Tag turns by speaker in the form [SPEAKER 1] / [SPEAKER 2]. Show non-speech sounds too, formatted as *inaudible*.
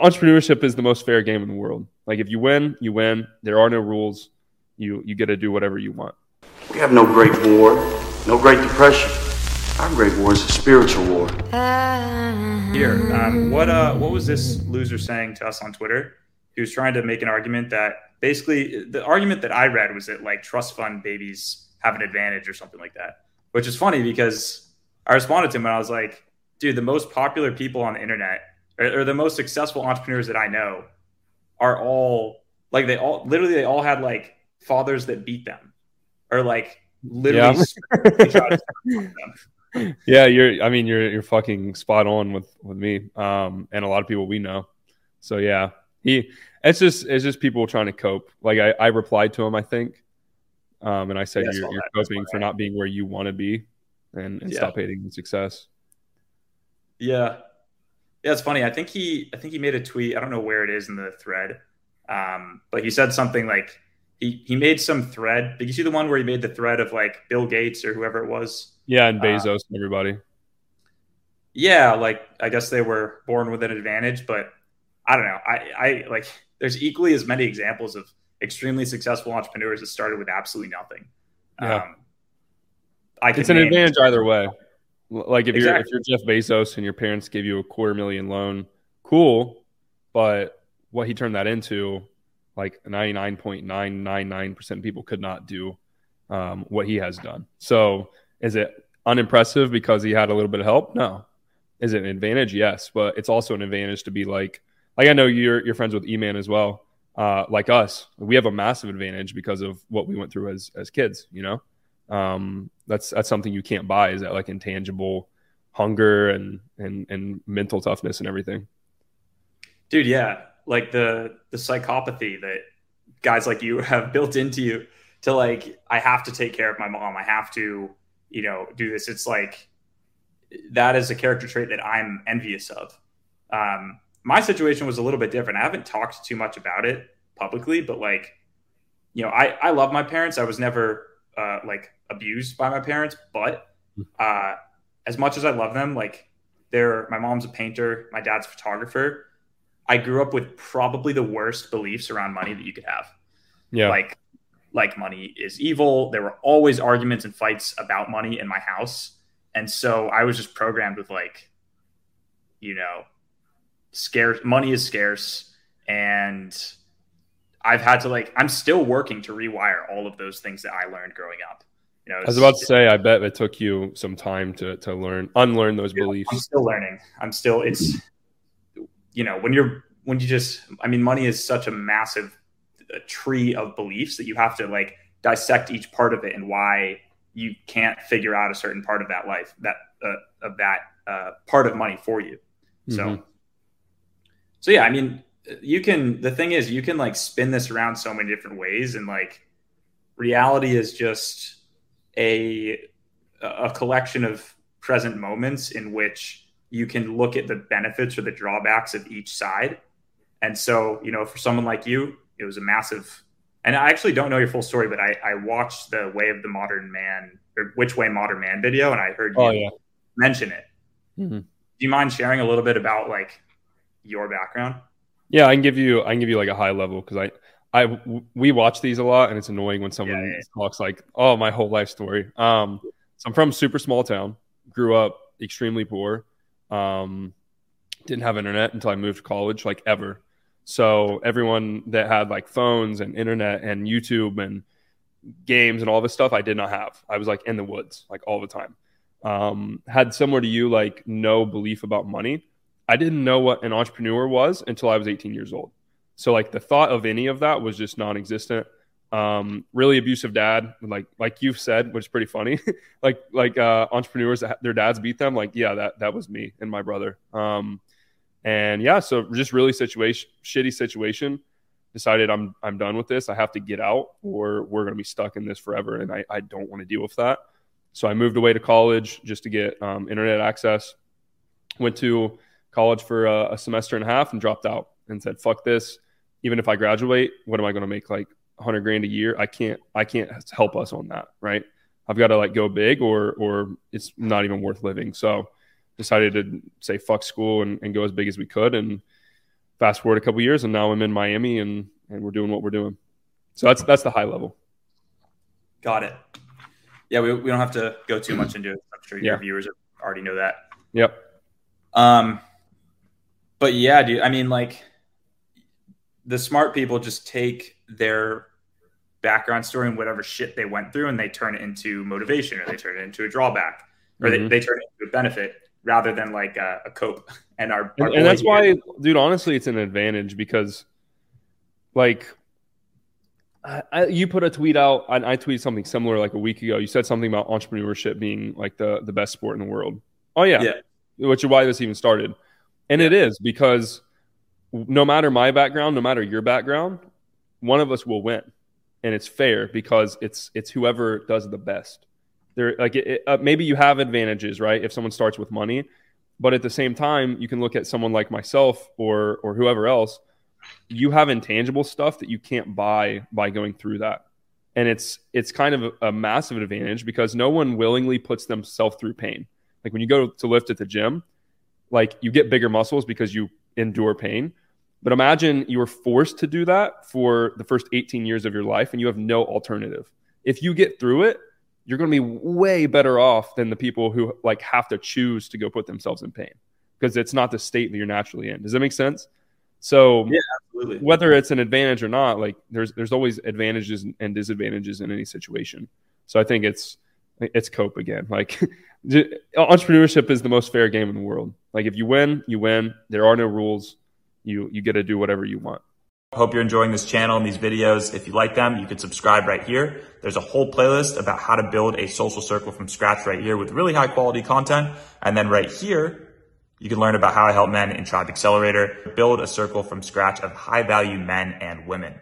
[SPEAKER 1] entrepreneurship is the most fair game in the world. Like if you win, you win. There are no rules. You you get to do whatever you want.
[SPEAKER 2] We have no great war, no great depression. Our great war is a spiritual war.
[SPEAKER 3] Here, um, what uh, what was this loser saying to us on Twitter? He was trying to make an argument that basically the argument that I read was that like trust fund babies have an advantage or something like that, which is funny because I responded to him and I was like, dude, the most popular people on the internet or, or the most successful entrepreneurs that I know are all like they all literally they all had like fathers that beat them or like literally
[SPEAKER 1] yeah. *laughs* yeah, you're. I mean, you're you're fucking spot on with with me, um, and a lot of people we know. So yeah, he. It's just it's just people trying to cope. Like I, I replied to him, I think, um, and I said yeah, you're, you're coping for not being where you want to be, and, and yeah. stop hating success.
[SPEAKER 3] Yeah, yeah, it's funny. I think he I think he made a tweet. I don't know where it is in the thread, um, but he said something like he he made some thread. Did you see the one where he made the thread of like Bill Gates or whoever it was?
[SPEAKER 1] Yeah, and uh, Bezos uh, and everybody.
[SPEAKER 3] Yeah, like I guess they were born with an advantage, but I don't know. I, I like there's equally as many examples of extremely successful entrepreneurs that started with absolutely nothing.
[SPEAKER 1] Yeah. Um, I it's an advantage either way. Like if exactly. you're if you're Jeff Bezos and your parents gave you a quarter million loan, cool. But what he turned that into, like 99.999% of people could not do um, what he has done. So is it unimpressive because he had a little bit of help? No. Is it an advantage? Yes, but it's also an advantage to be like, like I know you're you're friends with E-Man as well. Uh, like us, we have a massive advantage because of what we went through as as kids. You know, um, that's that's something you can't buy. Is that like intangible hunger and and and mental toughness and everything?
[SPEAKER 3] Dude, yeah, like the the psychopathy that guys like you *laughs* have built into you to like I have to take care of my mom. I have to you know, do this. It's like that is a character trait that I'm envious of. Um, my situation was a little bit different. I haven't talked too much about it publicly, but like, you know, I, I love my parents. I was never uh, like abused by my parents, but uh, as much as I love them, like they're my mom's a painter, my dad's a photographer. I grew up with probably the worst beliefs around money that you could have.
[SPEAKER 1] Yeah.
[SPEAKER 3] Like like money is evil. There were always arguments and fights about money in my house. And so I was just programmed with like, you know, scarce money is scarce. And I've had to like, I'm still working to rewire all of those things that I learned growing up.
[SPEAKER 1] You know, I was about to say, I bet it took you some time to, to learn, unlearn those
[SPEAKER 3] yeah,
[SPEAKER 1] beliefs.
[SPEAKER 3] I'm still learning. I'm still, it's, you know, when you're, when you just, I mean, money is such a massive a tree of beliefs that you have to like dissect each part of it and why you can't figure out a certain part of that life that uh, of that uh, part of money for you. Mm-hmm. So, so yeah, I mean, you can. The thing is, you can like spin this around so many different ways, and like reality is just a a collection of present moments in which you can look at the benefits or the drawbacks of each side. And so, you know, for someone like you, it was a massive and I actually don't know your full story, but I, I watched the Way of the Modern Man or Which Way Modern Man video, and I heard you oh, yeah. mention it. Mm-hmm. Do you mind sharing a little bit about like your background?
[SPEAKER 1] Yeah, I can give you I can give you like a high level because I I we watch these a lot, and it's annoying when someone yeah, yeah. talks like, "Oh, my whole life story." Um, so I'm from super small town, grew up extremely poor, um, didn't have internet until I moved to college, like ever. So everyone that had like phones and internet and YouTube and games and all this stuff, I did not have. I was like in the woods like all the time. Um, had similar to you, like no belief about money. I didn't know what an entrepreneur was until I was 18 years old. So like the thought of any of that was just non-existent. Um, really abusive dad, like like you've said, which is pretty funny. *laughs* like like uh, entrepreneurs their dads beat them. Like yeah, that that was me and my brother. Um, and yeah, so just really situation, shitty situation. Decided I'm I'm done with this. I have to get out, or we're gonna be stuck in this forever, and I, I don't want to deal with that. So I moved away to college just to get um, internet access. Went to college for a, a semester and a half and dropped out and said, "Fuck this." Even if I graduate, what am I going to make like 100 grand a year? I can't I can't help us on that, right? I've got to like go big or or it's not even worth living. So decided to say fuck school and, and go as big as we could. And fast forward a couple years, and now I'm in Miami, and and we're doing what we're doing. So that's that's the high level.
[SPEAKER 3] Got it. Yeah, we, we don't have to go too much into it. I'm sure your
[SPEAKER 1] Yeah.
[SPEAKER 3] viewers already know that.
[SPEAKER 1] Yep.
[SPEAKER 3] Um, but yeah, dude. I mean, like the smart people just take their background story and whatever shit they went through, and they turn it into motivation, or they turn it into a drawback, or
[SPEAKER 1] Mhm.
[SPEAKER 3] they, they turn it into a benefit rather than like a, a cope. *laughs* And our, our
[SPEAKER 1] and, and that's why dude honestly it's an advantage because like I, you put a tweet out and i tweeted something similar like a week ago you said something about entrepreneurship being like the the best sport in the world oh yeah,
[SPEAKER 3] Yeah.
[SPEAKER 1] which is why this even started and it is because no matter my background no matter your background one of us will win. And it's fair because it's it's whoever does the best. There like it, it, uh, maybe you have advantages right if someone starts with money but at the same time you can look at someone like myself or or whoever else. You have intangible stuff that you can't buy by going through that. And it's it's kind of a, a massive advantage because no one willingly puts themselves through pain. Like when you go to lift at the gym like you get bigger muscles because you endure pain but imagine you were forced to do that for the first 18 years of your life and you have no alternative if you get through it you're going to be way better off than the people who like have to choose to go put themselves in pain because it's not the state that you're naturally in. Does that make sense? So
[SPEAKER 3] Yeah. Absolutely.
[SPEAKER 1] whether it's an advantage or not, like there's there's always advantages and disadvantages in any situation. So I think it's it's cope again. Like *laughs* entrepreneurship is the most fair game in the world. Like if you win, you win. There are no rules. You you get to do whatever you want.
[SPEAKER 4] Hope you're enjoying this channel and these videos. If you like them, you can subscribe right here. There's a whole playlist about how to build a social circle from scratch right here with really high quality content. And then right here, you can learn about how I help men in Tribe Accelerator build a circle from scratch of high value men and women.